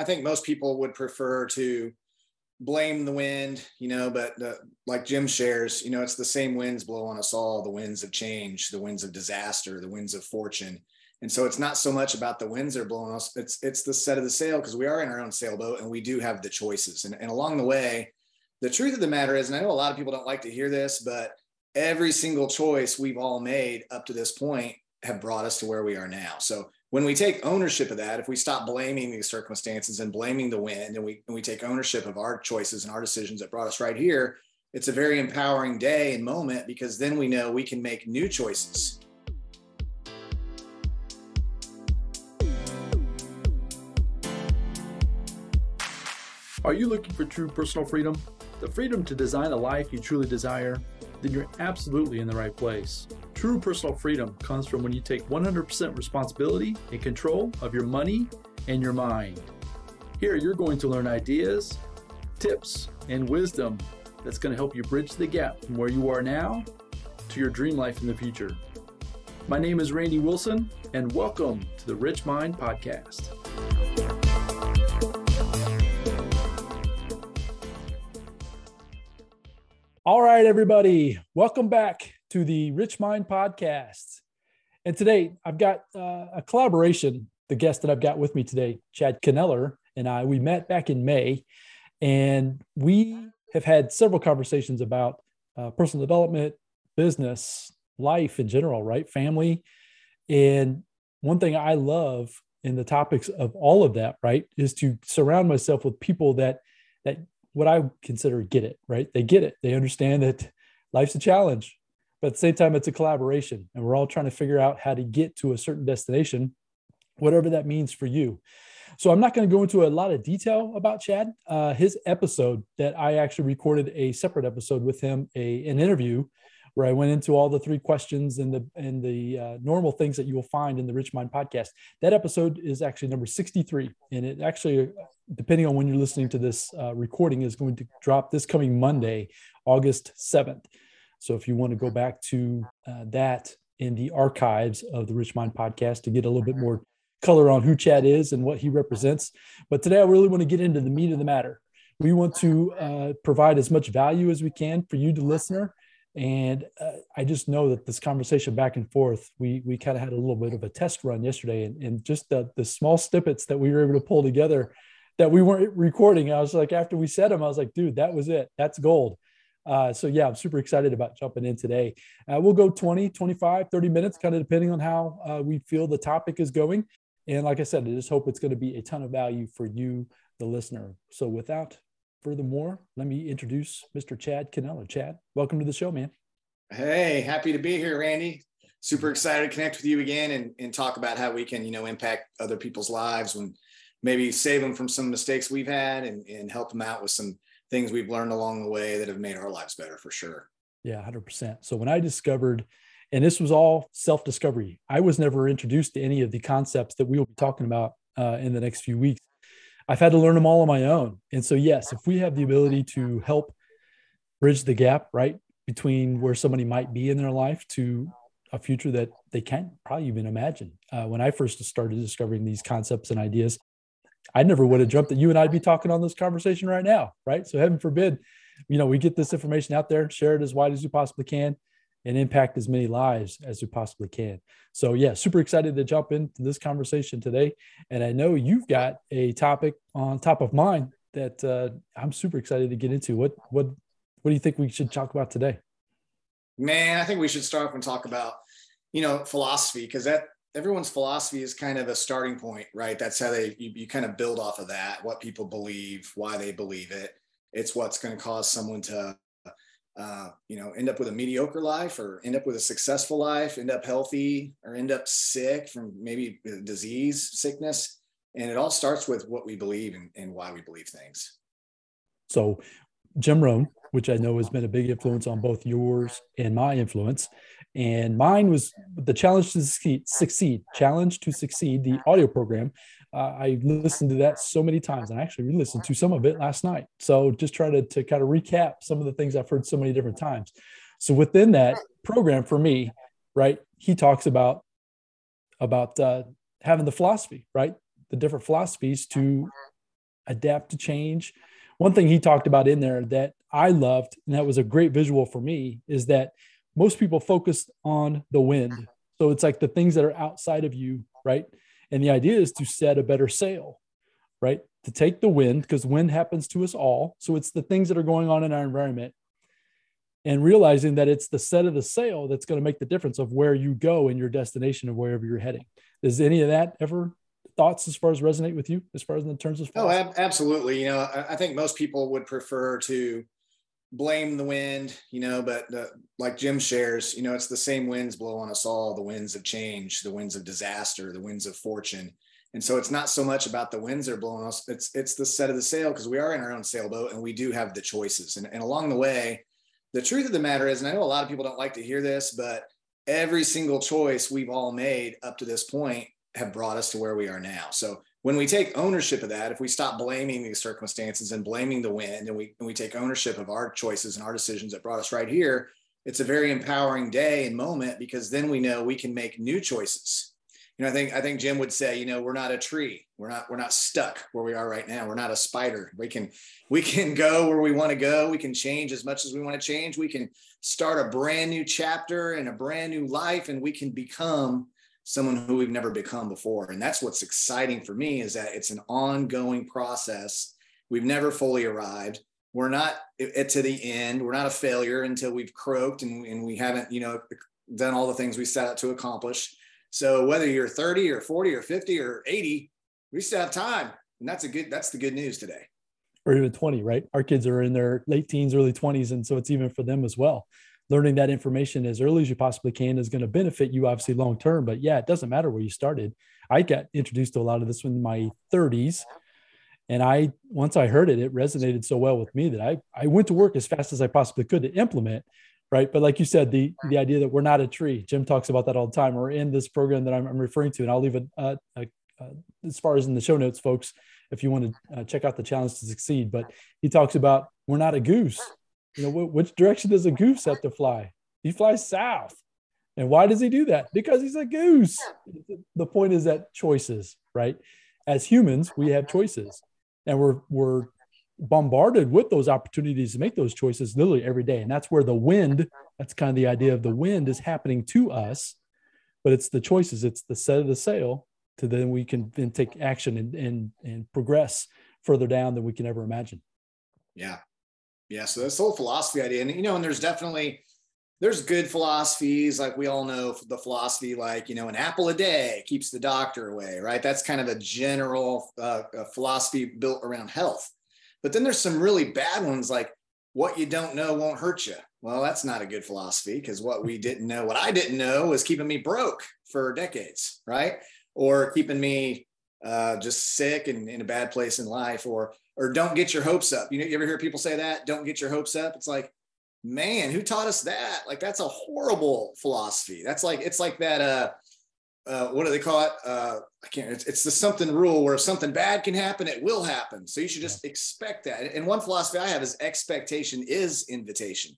I think most people would prefer to blame the wind, you know, but the, like Jim shares, you know, it's the same winds blow on us all the winds of change, the winds of disaster, the winds of fortune. And so it's not so much about the winds are blowing us, it's it's the set of the sail because we are in our own sailboat and we do have the choices. And, and along the way, the truth of the matter is, and I know a lot of people don't like to hear this, but every single choice we've all made up to this point have brought us to where we are now. So when we take ownership of that, if we stop blaming these circumstances and blaming the wind and we, and we take ownership of our choices and our decisions that brought us right here, it's a very empowering day and moment because then we know we can make new choices. Are you looking for true personal freedom? The freedom to design a life you truly desire? Then you're absolutely in the right place. True personal freedom comes from when you take 100% responsibility and control of your money and your mind. Here, you're going to learn ideas, tips, and wisdom that's going to help you bridge the gap from where you are now to your dream life in the future. My name is Randy Wilson, and welcome to the Rich Mind Podcast. All right, everybody, welcome back to the Rich Mind Podcast. And today I've got uh, a collaboration. The guest that I've got with me today, Chad Kneller, and I, we met back in May, and we have had several conversations about uh, personal development, business, life in general, right? Family. And one thing I love in the topics of all of that, right, is to surround myself with people that that what I consider get it, right? They get it. They understand that life's a challenge, but at the same time, it's a collaboration. And we're all trying to figure out how to get to a certain destination, whatever that means for you. So I'm not going to go into a lot of detail about Chad. Uh, his episode that I actually recorded a separate episode with him, a, an interview where I went into all the three questions and the and the uh, normal things that you will find in the Rich Mind podcast. That episode is actually number 63, and it actually, depending on when you're listening to this uh, recording, is going to drop this coming Monday, August 7th. So if you want to go back to uh, that in the archives of the Rich Mind podcast to get a little bit more color on who Chad is and what he represents. But today I really want to get into the meat of the matter. We want to uh, provide as much value as we can for you, the listener, and uh, I just know that this conversation back and forth, we we kind of had a little bit of a test run yesterday, and, and just the the small snippets that we were able to pull together that we weren't recording. I was like, after we said them, I was like, dude, that was it. That's gold. Uh, so yeah, I'm super excited about jumping in today. Uh, we'll go 20, 25, 30 minutes, kind of depending on how uh, we feel the topic is going. And like I said, I just hope it's going to be a ton of value for you, the listener. So without furthermore, let me introduce Mr. Chad Kneller. Chad, welcome to the show, man. Hey, happy to be here, Randy. Super excited to connect with you again and, and talk about how we can, you know, impact other people's lives and maybe save them from some mistakes we've had and, and help them out with some things we've learned along the way that have made our lives better for sure. Yeah, 100%. So when I discovered, and this was all self discovery, I was never introduced to any of the concepts that we will be talking about uh, in the next few weeks. I've had to learn them all on my own. And so, yes, if we have the ability to help bridge the gap, right, between where somebody might be in their life to a future that they can't probably even imagine. Uh, when I first started discovering these concepts and ideas, I never would have jumped that you and I'd be talking on this conversation right now, right? So, heaven forbid, you know, we get this information out there, share it as wide as you possibly can, and impact as many lives as we possibly can. So, yeah, super excited to jump into this conversation today. And I know you've got a topic on top of mind that uh, I'm super excited to get into. What what what do you think we should talk about today? Man, I think we should start off and talk about you know philosophy because that everyone's philosophy is kind of a starting point, right? That's how they you, you kind of build off of that, what people believe, why they believe it. It's what's going to cause someone to uh, you know, end up with a mediocre life or end up with a successful life, end up healthy or end up sick from maybe disease, sickness. And it all starts with what we believe and, and why we believe things. So, Jim Rohn, which I know has been a big influence on both yours and my influence, and mine was the challenge to succeed, succeed challenge to succeed, the audio program I listened to that so many times, and I actually re-listened to some of it last night. So just try to, to kind of recap some of the things I've heard so many different times. So within that program, for me, right, he talks about about uh, having the philosophy, right, the different philosophies to adapt to change. One thing he talked about in there that I loved, and that was a great visual for me, is that most people focus on the wind. So it's like the things that are outside of you, right? And the idea is to set a better sail, right? To take the wind, because wind happens to us all. So it's the things that are going on in our environment and realizing that it's the set of the sail that's going to make the difference of where you go in your destination of wherever you're heading. Does any of that ever thoughts as far as resonate with you as far as in terms of? Oh, ab- absolutely. You know, I, I, think most people would prefer to blame the wind, you know, but like Jim shares, you know, it's the same winds blow on us all, the winds of change, the winds of disaster, the winds of fortune. And so it's not so much about the winds are blowing us. It's, it's the set of the sail because we are in our own sailboat and we do have the choices. And, and along the way, the truth of the matter is, and I know a lot of people don't like to hear this, but every single choice we've all made up to this point have brought us to where we are now. So when we take ownership of that, if we stop blaming these circumstances and blaming the wind and we, and we take ownership of our choices and our decisions that brought us right here, it's a very empowering day and moment because then we know we can make new choices you know, I think I think Jim would say, you know, we're not a tree. We're not we're not stuck where we are right now. We're not a spider. We can we can go where we want to go. We can change as much as we want to change. We can start a brand new chapter and a brand new life, and we can become someone who we've never become before. And that's what's exciting for me is that it's an ongoing process. We've never fully arrived. We're not at to the end. We're not a failure until we've croaked and, and we haven't, you know, done all the things we set out to accomplish so whether you're 30 or 40 or 50 or 80, we still have time. And that's a good, that's the good news today. Or even 20, right? Our kids are in their late teens, early 20s. And so it's even for them as well. Learning that information as early as you possibly can is going to benefit you, obviously, long term. But yeah, it doesn't matter where you started. I got introduced to a lot of this in my 30s. And I, once I heard it, it resonated so well with me that I, I went to work as fast as I possibly could to implement right but like you said the the idea that we're not a tree jim talks about that all the time we're in this program that i'm, I'm referring to and i'll leave it uh, uh, as far as in the show notes folks if you want to uh, check out the challenge to succeed but he talks about we're not a goose you know which direction does a goose have to fly? He flies south. And why does he do that? Because he's a goose. The point is that choices right? As humans we have choices. And we're we're bombarded with those opportunities to make those choices literally every day. And that's where the wind, that's kind of the idea of the wind is happening to us, but it's the choices, it's the set of the sail to then we can then take action and, and, and progress further down than we can ever imagine. Yeah. Yeah. So this whole philosophy idea, and you know, and there's definitely, there's good philosophies like we all know the philosophy like you know an apple a day keeps the doctor away right that's kind of a general uh, philosophy built around health but then there's some really bad ones like what you don't know won't hurt you. Well, that's not a good philosophy because what we didn't know, what I didn't know was keeping me broke for decades, right? Or keeping me uh, just sick and in a bad place in life, or or don't get your hopes up. You know, you ever hear people say that? Don't get your hopes up. It's like, man, who taught us that? Like that's a horrible philosophy. That's like it's like that. Uh, uh, what do they call it? Uh, I can't. It's, it's the something rule where if something bad can happen, it will happen. So you should just expect that. And one philosophy I have is expectation is invitation.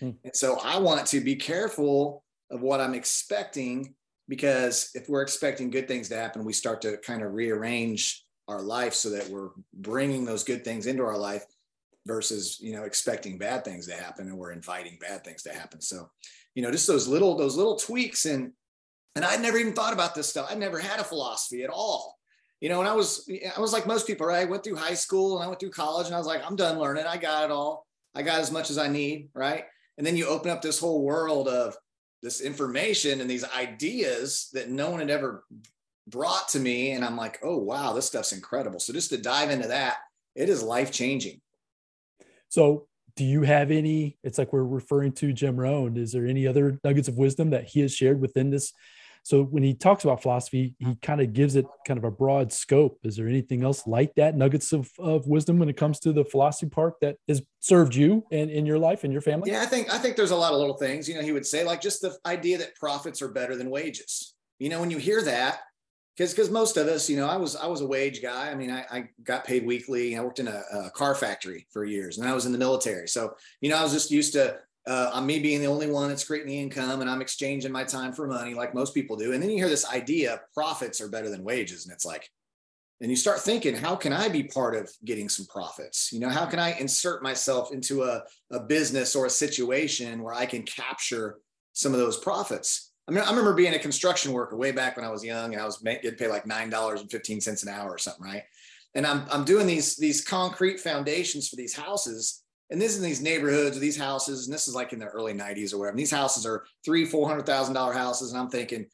Hmm. And so I want to be careful of what I'm expecting because if we're expecting good things to happen, we start to kind of rearrange our life so that we're bringing those good things into our life versus you know expecting bad things to happen and we're inviting bad things to happen so you know just those little those little tweaks and and I'd never even thought about this stuff. I never had a philosophy at all. You know, and I was I was like most people, right? I went through high school and I went through college and I was like, I'm done learning. I got it all. I got as much as I need, right? And then you open up this whole world of this information and these ideas that no one had ever brought to me. And I'm like, oh wow, this stuff's incredible. So just to dive into that, it is life changing. So do you have any it's like we're referring to jim rohn is there any other nuggets of wisdom that he has shared within this so when he talks about philosophy, he kind of gives it kind of a broad scope. Is there anything else like that, nuggets of, of wisdom when it comes to the philosophy part that has served you and in your life and your family? Yeah, I think I think there's a lot of little things. You know, he would say like just the idea that profits are better than wages. You know, when you hear that, because because most of us, you know, I was I was a wage guy. I mean, I, I got paid weekly. I worked in a, a, car factory for years, and I was in the military. So you know, I was just used to uh, me being the only one that's creating the income and I'm exchanging my time for money like most people do. And then you hear this idea profits are better than wages. And it's like, and you start thinking how can i be part of getting some profits you know how can i insert myself into a, a business or a situation where i can capture some of those profits i mean i remember being a construction worker way back when i was young and i was getting paid like nine dollars and 15 cents an hour or something right and i'm, I'm doing these these concrete foundations for these houses and this is in these neighborhoods these houses and this is like in the early 90s or whatever and these houses are three four hundred thousand dollar houses and i'm thinking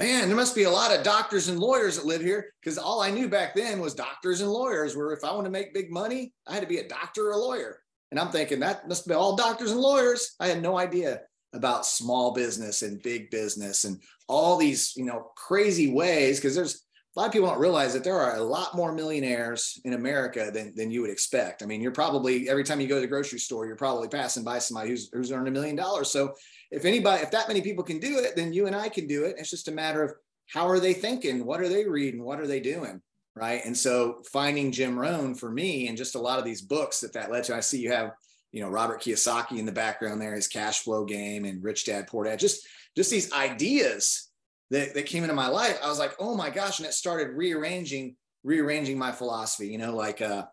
man, there must be a lot of doctors and lawyers that live here because all I knew back then was doctors and lawyers. Where if I want to make big money, I had to be a doctor or a lawyer. And I'm thinking that must be all doctors and lawyers. I had no idea about small business and big business and all these, you know, crazy ways because there's a lot of people don't realize that there are a lot more millionaires in America than, than you would expect. I mean, you're probably every time you go to the grocery store, you're probably passing by somebody who's who's earned a million dollars. So if anybody, if that many people can do it, then you and I can do it. It's just a matter of how are they thinking? What are they reading? What are they doing? Right. And so finding Jim Rohn for me and just a lot of these books that that led to, I see you have, you know, Robert Kiyosaki in the background there, his cash flow game and rich dad, poor dad, just, just these ideas that, that came into my life. I was like, oh my gosh. And it started rearranging, rearranging my philosophy, you know, like, uh,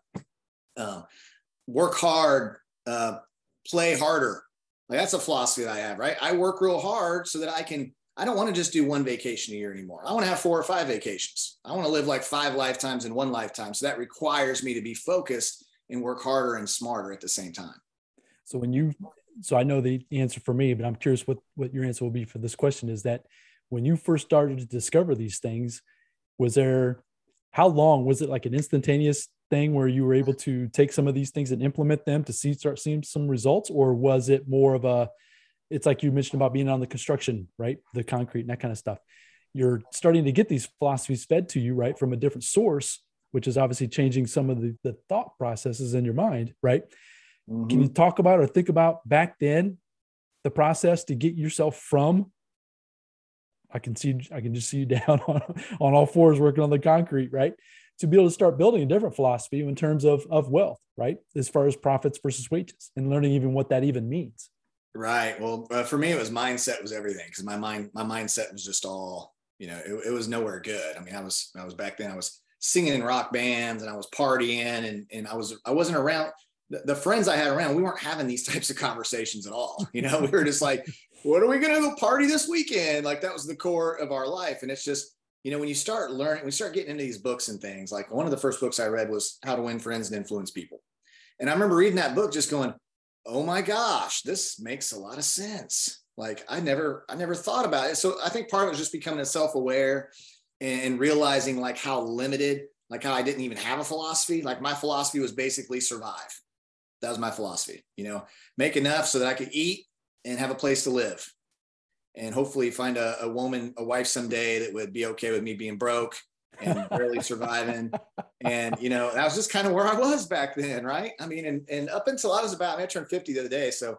uh work hard, uh, play harder, like that's a philosophy that I have, right? I work real hard so that I can, I don't want to just do one vacation a year anymore. I want to have four or five vacations. I want to live like five lifetimes in one lifetime. So that requires me to be focused and work harder and smarter at the same time. So when you, so I know the answer for me, but I'm curious what, what your answer will be for this question is that when you first started to discover these things, was there, how long was it like an instantaneous thing where you were able to take some of these things and implement them to see start seeing some results? Or was it more of a it's like you mentioned about being on the construction right? The concrete and that kind of stuff. You're starting to get these philosophies fed to you right from a different source which is obviously changing some of the, the thought processes in your mind right mm-hmm. can you talk about or think about back then the process to get yourself from I can see I can just see you down on, on all fours working on the concrete, right? to be able to start building a different philosophy in terms of, of wealth, right? As far as profits versus wages and learning even what that even means. Right. Well, uh, for me, it was mindset was everything because my mind, my mindset was just all, you know, it, it, was nowhere good. I mean, I was, I was back then, I was singing in rock bands and I was partying and, and I was, I wasn't around the friends I had around. We weren't having these types of conversations at all. You know, we were just like, what are we going to go party this weekend? Like that was the core of our life. And it's just, you know, when you start learning, we start getting into these books and things, like one of the first books I read was How to Win Friends and Influence People. And I remember reading that book just going, oh my gosh, this makes a lot of sense. Like I never, I never thought about it. So I think part of it was just becoming self-aware and realizing like how limited, like how I didn't even have a philosophy. Like my philosophy was basically survive. That was my philosophy, you know, make enough so that I could eat and have a place to live and hopefully find a, a woman, a wife someday that would be okay with me being broke and barely surviving. And, you know, that was just kind of where I was back then. Right. I mean, and, and up until I was about, I, mean, I turned 50 the other day. So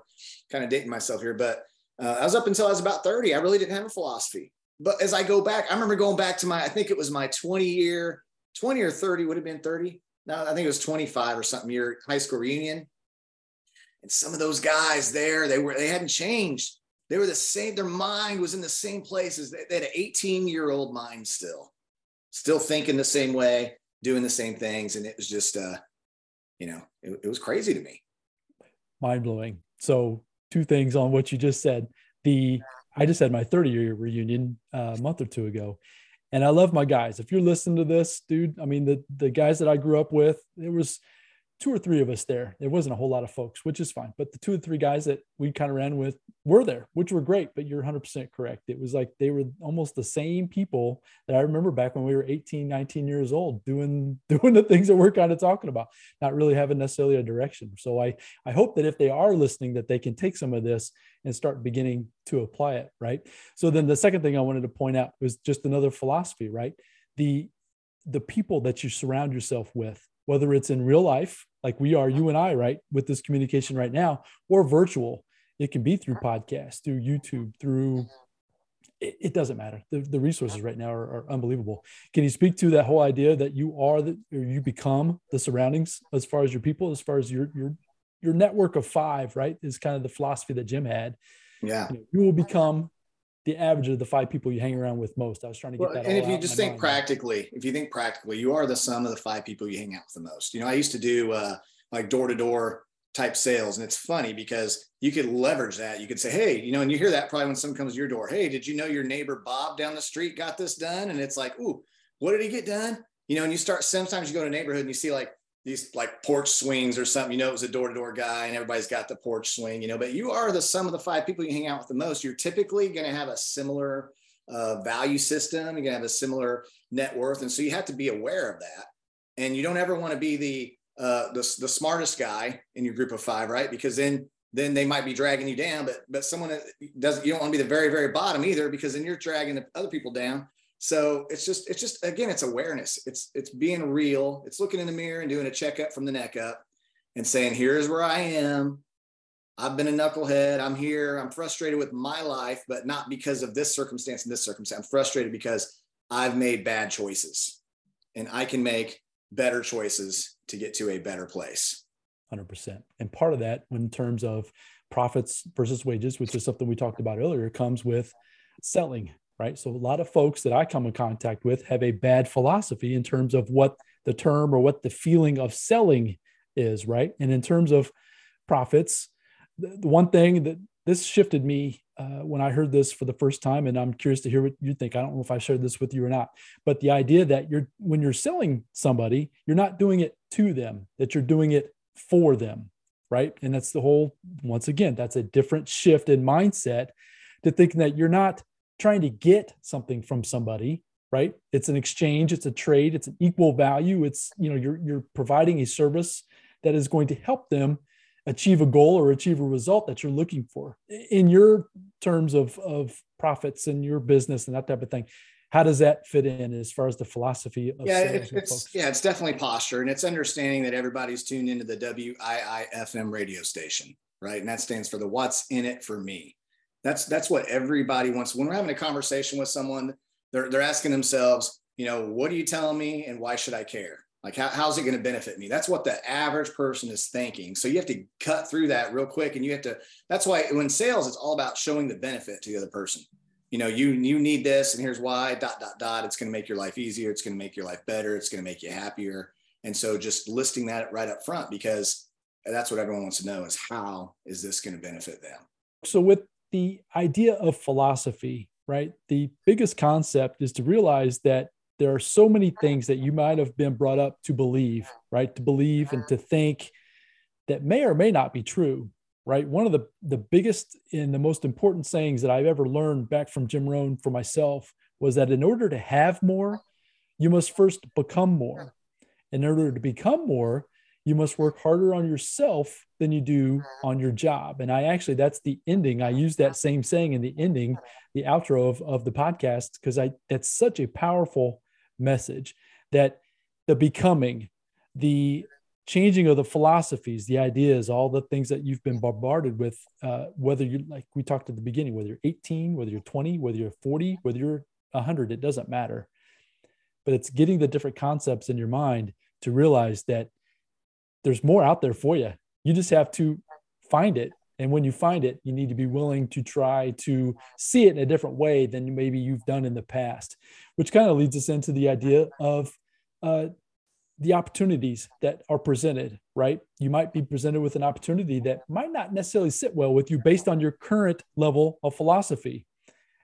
kind of dating myself here, but uh, I was up until I was about 30. I really didn't have a philosophy. But as I go back, I remember going back to my, I think it was my 20 year, 20 or 30 would have been 30. No, I think it was 25 or something year high school reunion. And some of those guys there, they were, they hadn't changed they were the same, their mind was in the same place they, they had an 18 year old mind still, still thinking the same way, doing the same things. And it was just, uh, you know, it, it was crazy to me. Mind blowing. So, two things on what you just said. The I just had my 30 year reunion uh, a month or two ago, and I love my guys. If you're listening to this, dude, I mean the the guys that I grew up with, it was two or three of us there. There wasn't a whole lot of folks, which is fine. But the two or three guys that we kind of ran with were there, which were great. But you're 100% correct. It was like they were almost the same people that I remember back when we were 18, 19 years old, doing doing the things that we're kind of talking about, not really having necessarily a direction. So I I hope that if they are listening, that they can take some of this and start beginning to apply it. Right. So then the second thing I wanted to point out was just another philosophy. Right. The the people that you surround yourself with whether it's in real life, like we are, you and I, right, with this communication right now, or virtual. It can be through podcasts, through YouTube, through it, it doesn't matter. The, the resources right now are, are, unbelievable. Can you speak to that whole idea that you are the or you become the surroundings as far as your people, as far as your your your network of five, right? Is kind of the philosophy that Jim had. Yeah. You, know, you will become the average of the five people you hang around with most. I was trying to get well, that. And if you just think practically, if you think practically, you are the sum of the five people you hang out with the most. You know, I used to do uh, like door to door type sales, and it's funny because you could leverage that. You could say, hey, you know, and you hear that probably when someone comes to your door. Hey, did you know your neighbor Bob down the street got this done? And it's like, ooh, what did he get done? You know, and you start. Sometimes you go to a neighborhood and you see like these like porch swings or something, you know, it was a door to door guy and everybody's got the porch swing, you know, but you are the sum of the five people you hang out with the most. You're typically going to have a similar uh, value system. You're going to have a similar net worth. And so you have to be aware of that. And you don't ever want to be the, uh, the, the smartest guy in your group of five, right? Because then, then they might be dragging you down, but, but someone doesn't, you don't want to be the very, very bottom either, because then you're dragging the other people down so it's just it's just again it's awareness. It's it's being real. It's looking in the mirror and doing a checkup from the neck up and saying here's where i am. I've been a knucklehead. I'm here. I'm frustrated with my life but not because of this circumstance and this circumstance. I'm frustrated because i've made bad choices and i can make better choices to get to a better place. 100% and part of that in terms of profits versus wages which is something we talked about earlier comes with selling right? So a lot of folks that I come in contact with have a bad philosophy in terms of what the term or what the feeling of selling is, right? And in terms of profits, the, one thing that this shifted me uh, when I heard this for the first time, and I'm curious to hear what you think. I don't know if I shared this with you or not, but the idea that you're when you're selling somebody, you're not doing it to them, that you're doing it for them, right? And that's the whole. Once again, that's a different shift in mindset to thinking that you're not trying to get something from somebody right? It's an exchange it's a trade it's an equal value it's you know you're you're providing a service that is going to help them achieve a goal or achieve a result that you're looking for. In your terms of of profits and your business and that type of thing how does that fit in as far as the philosophy of yeah it, it's yeah it's definitely posture and it's understanding that everybody's tuned into the wiifm radio station right? And that stands for the what's in it for me that's that's what everybody wants. When we're having a conversation with someone, they're they're asking themselves, you know, what are you telling me, and why should I care? Like, how, how's it going to benefit me? That's what the average person is thinking. So you have to cut through that real quick, and you have to. That's why when sales, it's all about showing the benefit to the other person. You know, you you need this, and here's why. Dot dot dot. It's going to make your life easier. It's going to make your life better. It's going to make you happier. And so just listing that right up front because that's what everyone wants to know is how is this going to benefit them. So with the idea of philosophy, right? The biggest concept is to realize that there are so many things that you might have been brought up to believe, right? To believe and to mm-hmm. think that may or may not be true, right? One of the, the biggest and the most important sayings that I've ever learned back from Jim Rohn for myself was that in order to have more, you must first become more. Mm-hmm. In order to become more, you must work harder on yourself than you do mm-hmm. on your job. And I actually, that's the ending. I use that same saying in the ending, mm-hmm. the outro of, of the podcast, because I that's such a powerful message that the becoming, the changing of the philosophies, the ideas, all the things that you've been bombarded with, uh, whether you like we talked at the beginning, whether you're 18, whether you're 20, whether you're 40, mm-hmm. whether you're 100, it doesn't matter. But it's getting the different concepts in your mind to realize that there's more out there for you. You just have to find it. And when you find it, you need to be willing to try to see it in a different way than maybe you've done in the past, which kind of leads us into the idea of uh, the opportunities that are presented, right? You might be presented with an opportunity that might not necessarily sit well with you based on your current level of philosophy.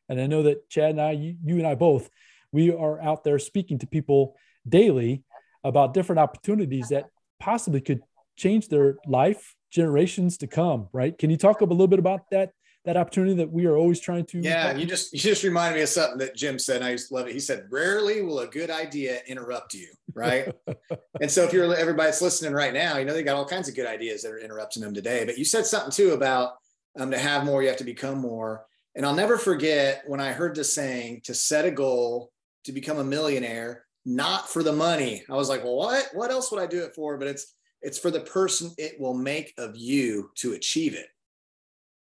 And I know that Chad and I, you, you and I both, we are out there speaking to people daily about different opportunities that possibly could change their life generations to come right? Can you talk a little bit about that that opportunity that we are always trying to yeah you just you just reminded me of something that jim said i used to love it. He said rarely will a good idea interrupt you right? And so if you're everybody's listening right now you know they got all kinds of good ideas that are interrupting them today. But you said something too about um, to have more you have to become more. And i'll never forget when i heard this saying to set a goal to become a millionaire not for the money. I was like, well, what? What else would I do it for? But it's it's for the person it will make of you to achieve it.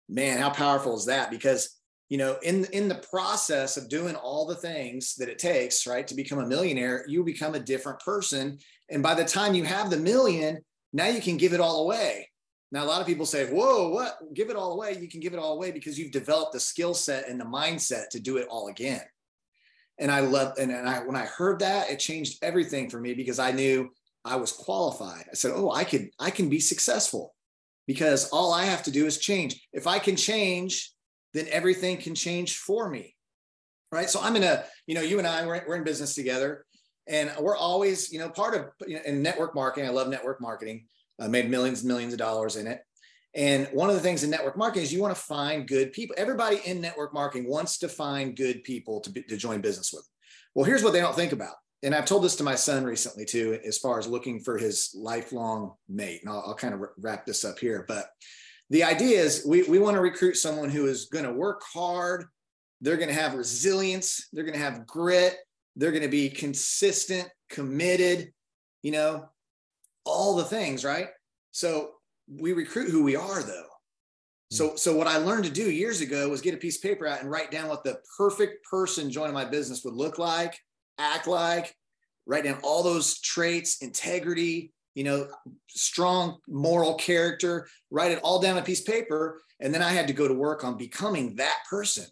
Man, how powerful is that? Because you know, in in the process of doing all the things that it takes, right, to become a millionaire, you become a different person. And by the time you have the million, now you can give it all away. Now, a lot of people say, whoa, what? Give it all away. You can give it all away because you've developed the skill set and the mindset to do it all again. And I love, and, and I, when I heard that, it changed everything for me because I knew I was qualified. I said, oh, I could, I can be successful because all I have to do is change. If I can change, then everything can change for me. Right. So I'm in a, you know, you and I, we're, we're in business together and we're always, you know, part of you know, in network marketing. I love network marketing. I made millions and millions of dollars in it. And one of the things in network marketing is you want to find good people. Everybody in network marketing wants to find good people to, be, to join business with. Well, here's what they don't think about. And I've told this to my son recently too, as far as looking for his lifelong mate. And I'll, I'll kind of wrap this up here. But the idea is we, we want to recruit someone who is going to work hard. They're going to have resilience. They're going to have grit. They're going to be consistent, committed, you know, all the things, right? So we recruit who we are though. So, hmm. so what I learned to do years ago was get a piece of paper out and write down what the perfect person joining my business would look like, act like, write down all those traits, integrity, you know, strong moral character, write it all down on a piece of paper. And then I had to go to work on becoming that person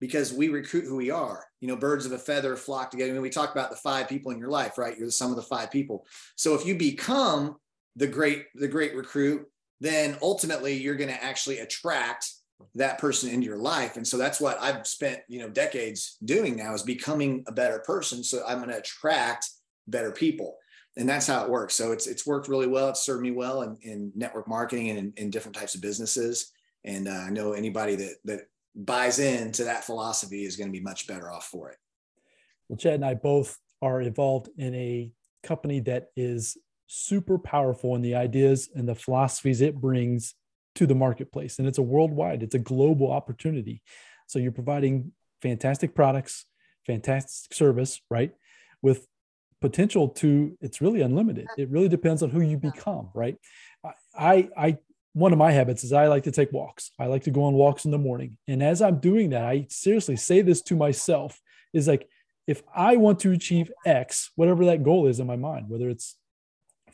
because we recruit who we are. You know, birds of a feather flock together. I mean, we talk about the five people in your life, right? You're the sum of the five people. So if you become the great, the great recruit, then ultimately you're going to actually attract that person into your life. And so that's what I've spent, you know, decades doing now is becoming a better person. So I'm going to attract better people. And that's how it works. So it's it's worked really well. It's served me well in, in network marketing and in, in different types of businesses. And uh, I know anybody that that buys into that philosophy is going to be much better off for it. Well, Chad and I both are involved in a company that is super powerful in the ideas and the philosophies it brings to the marketplace. And it's a worldwide, it's a global opportunity. So you're providing fantastic products, fantastic service, right? With potential to, it's really unlimited. It really depends on who you become, right? I, I one of my habits is I like to take walks. I like to go on walks in the morning. And as I'm doing that, I seriously say this to myself is like, if I want to achieve X, whatever that goal is in my mind, whether it's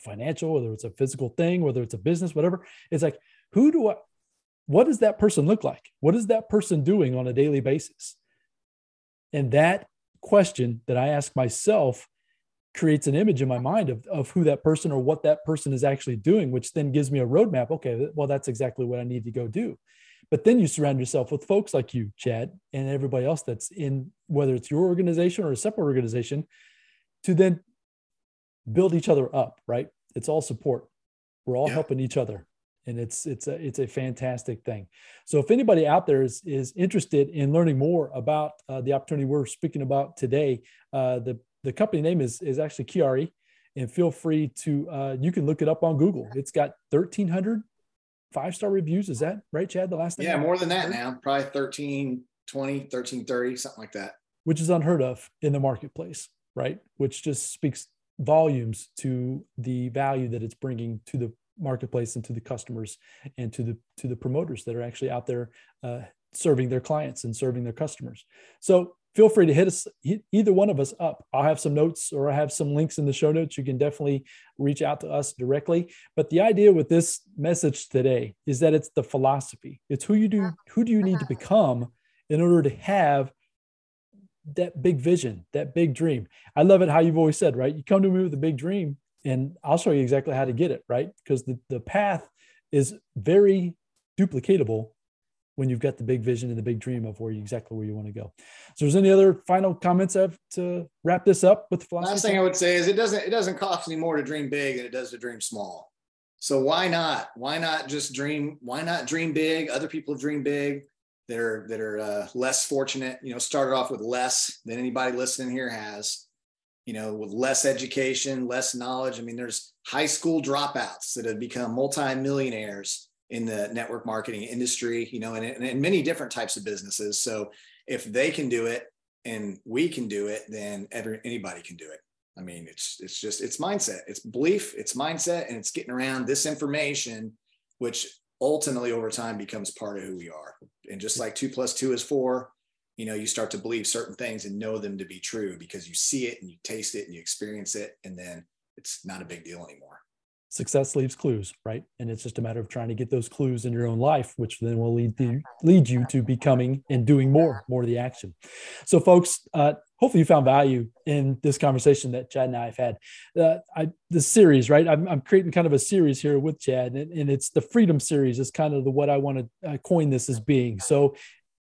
financial, whether it's a physical thing, whether it's a business, whatever, it's like, who do I, what does that person look like? What is that person doing on a daily basis? And that question that I ask myself creates an image in my mind of, of who that person or what that person is actually doing, which then gives me a roadmap. Okay, well, that's exactly what I need to go do. But then you surround yourself with folks like you, Chad, and everybody else that's in, whether it's your organization or a separate organization, to then build each other up, right? It's all support. We're all yeah. helping each other. And it's it's a it's a fantastic thing. So if anybody out there is is interested in learning more about uh, the opportunity we're speaking about today, uh, the the company name is is actually Kiari, and feel free to uh, you can look it up on Google. It's got 1,300 five star reviews. Is that right, Chad? The last thing? Yeah, more than that now. Probably 13, 20, 13, 30, something like that. Which is unheard of in the marketplace, right? Which just speaks volumes to the value that it's bringing to the marketplace and to the customers and to the to the promoters that are actually out there uh, serving their clients and serving their customers. So feel free to hit us hit either one of us up. I'll have some notes or i have some links in the show notes. You can definitely reach out to us directly. But the idea with this message today is that it's the philosophy. It's who you do who do you need to become in order to have that big vision that big dream i love it how you've always said right you come to me with a big dream and i'll show you exactly how to get it right because the, the path is very duplicatable when you've got the big vision and the big dream of where you exactly where you want to go. So, there's any other final comments I've to wrap this up with philosophy? Last thing I would say is it doesn't it doesn't cost any more to dream big than it does to dream small. So why not? Why not just dream? Why not dream big? Other people dreamed big that are that are uh, less fortunate. You know, started off with less than anybody listening here has. You know, with less education, less knowledge. I mean, there's high school dropouts that have become multimillionaires in the network marketing industry, you know, and, and many different types of businesses. So if they can do it and we can do it, then every, anybody can do it. I mean, it's it's just it's mindset, it's belief, it's mindset, and it's getting around this information, which ultimately over time becomes part of who we are. And just like two plus two is four, you know, you start to believe certain things and know them to be true because you see it and you taste it and you experience it, and then it's not a big deal anymore. Success leaves clues, right? And it's just a matter of trying to get those clues in your own life, which then will lead to lead you to becoming and doing more, more of the action. So, folks, uh, hopefully you found value in this conversation that Chad and I have had. Uh, I, this series, right? I'm, I'm, creating kind of a series here with Chad, and, and it's the Freedom Series. Is kind of the what I want to uh, coin this as being. So,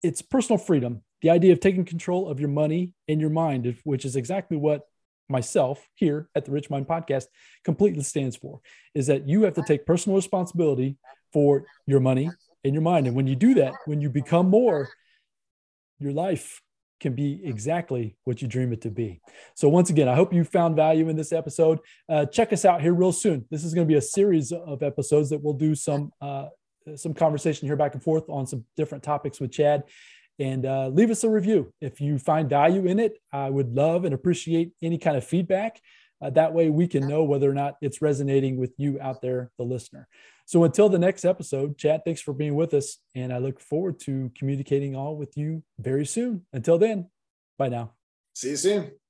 it's personal freedom, the idea of taking control of your money and your mind, which is exactly what myself here at the Rich Mind Podcast completely stands for is that you have to take personal responsibility for your money and your mind. And when you do that, when you become more, your life can be exactly what you dream it to be. So, once again, I hope you found value in this episode. Uh, check us out here real soon. This is going to be a series of episodes that we'll do some uh, some conversation here back and forth on some different topics with Chad and uh, leave us a review. If you find value in it, I would love and appreciate any kind of feedback. Uh, that way we can know whether or not it's resonating with you out there, the listener. So until the next episode, Chad, thanks for being with us. And I look forward to communicating all with you very soon. Until then, bye now. See you soon.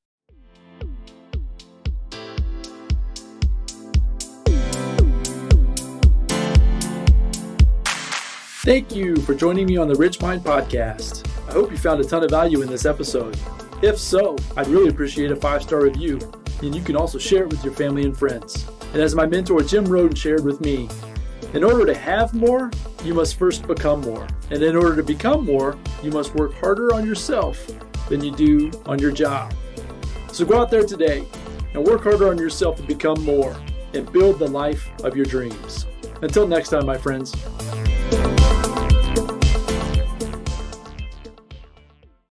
Thank you for joining me on the Rich Mind Podcast. I hope you found a ton of value in this episode. If so, I'd really appreciate a five star review, and you can also share it with your family and friends. And as my mentor Jim Rohn shared with me, in order to have more, you must first become more. And in order to become more, you must work harder on yourself than you do on your job. So go out there today and work harder on yourself to become more and build the life of your dreams. Until next time, my friends.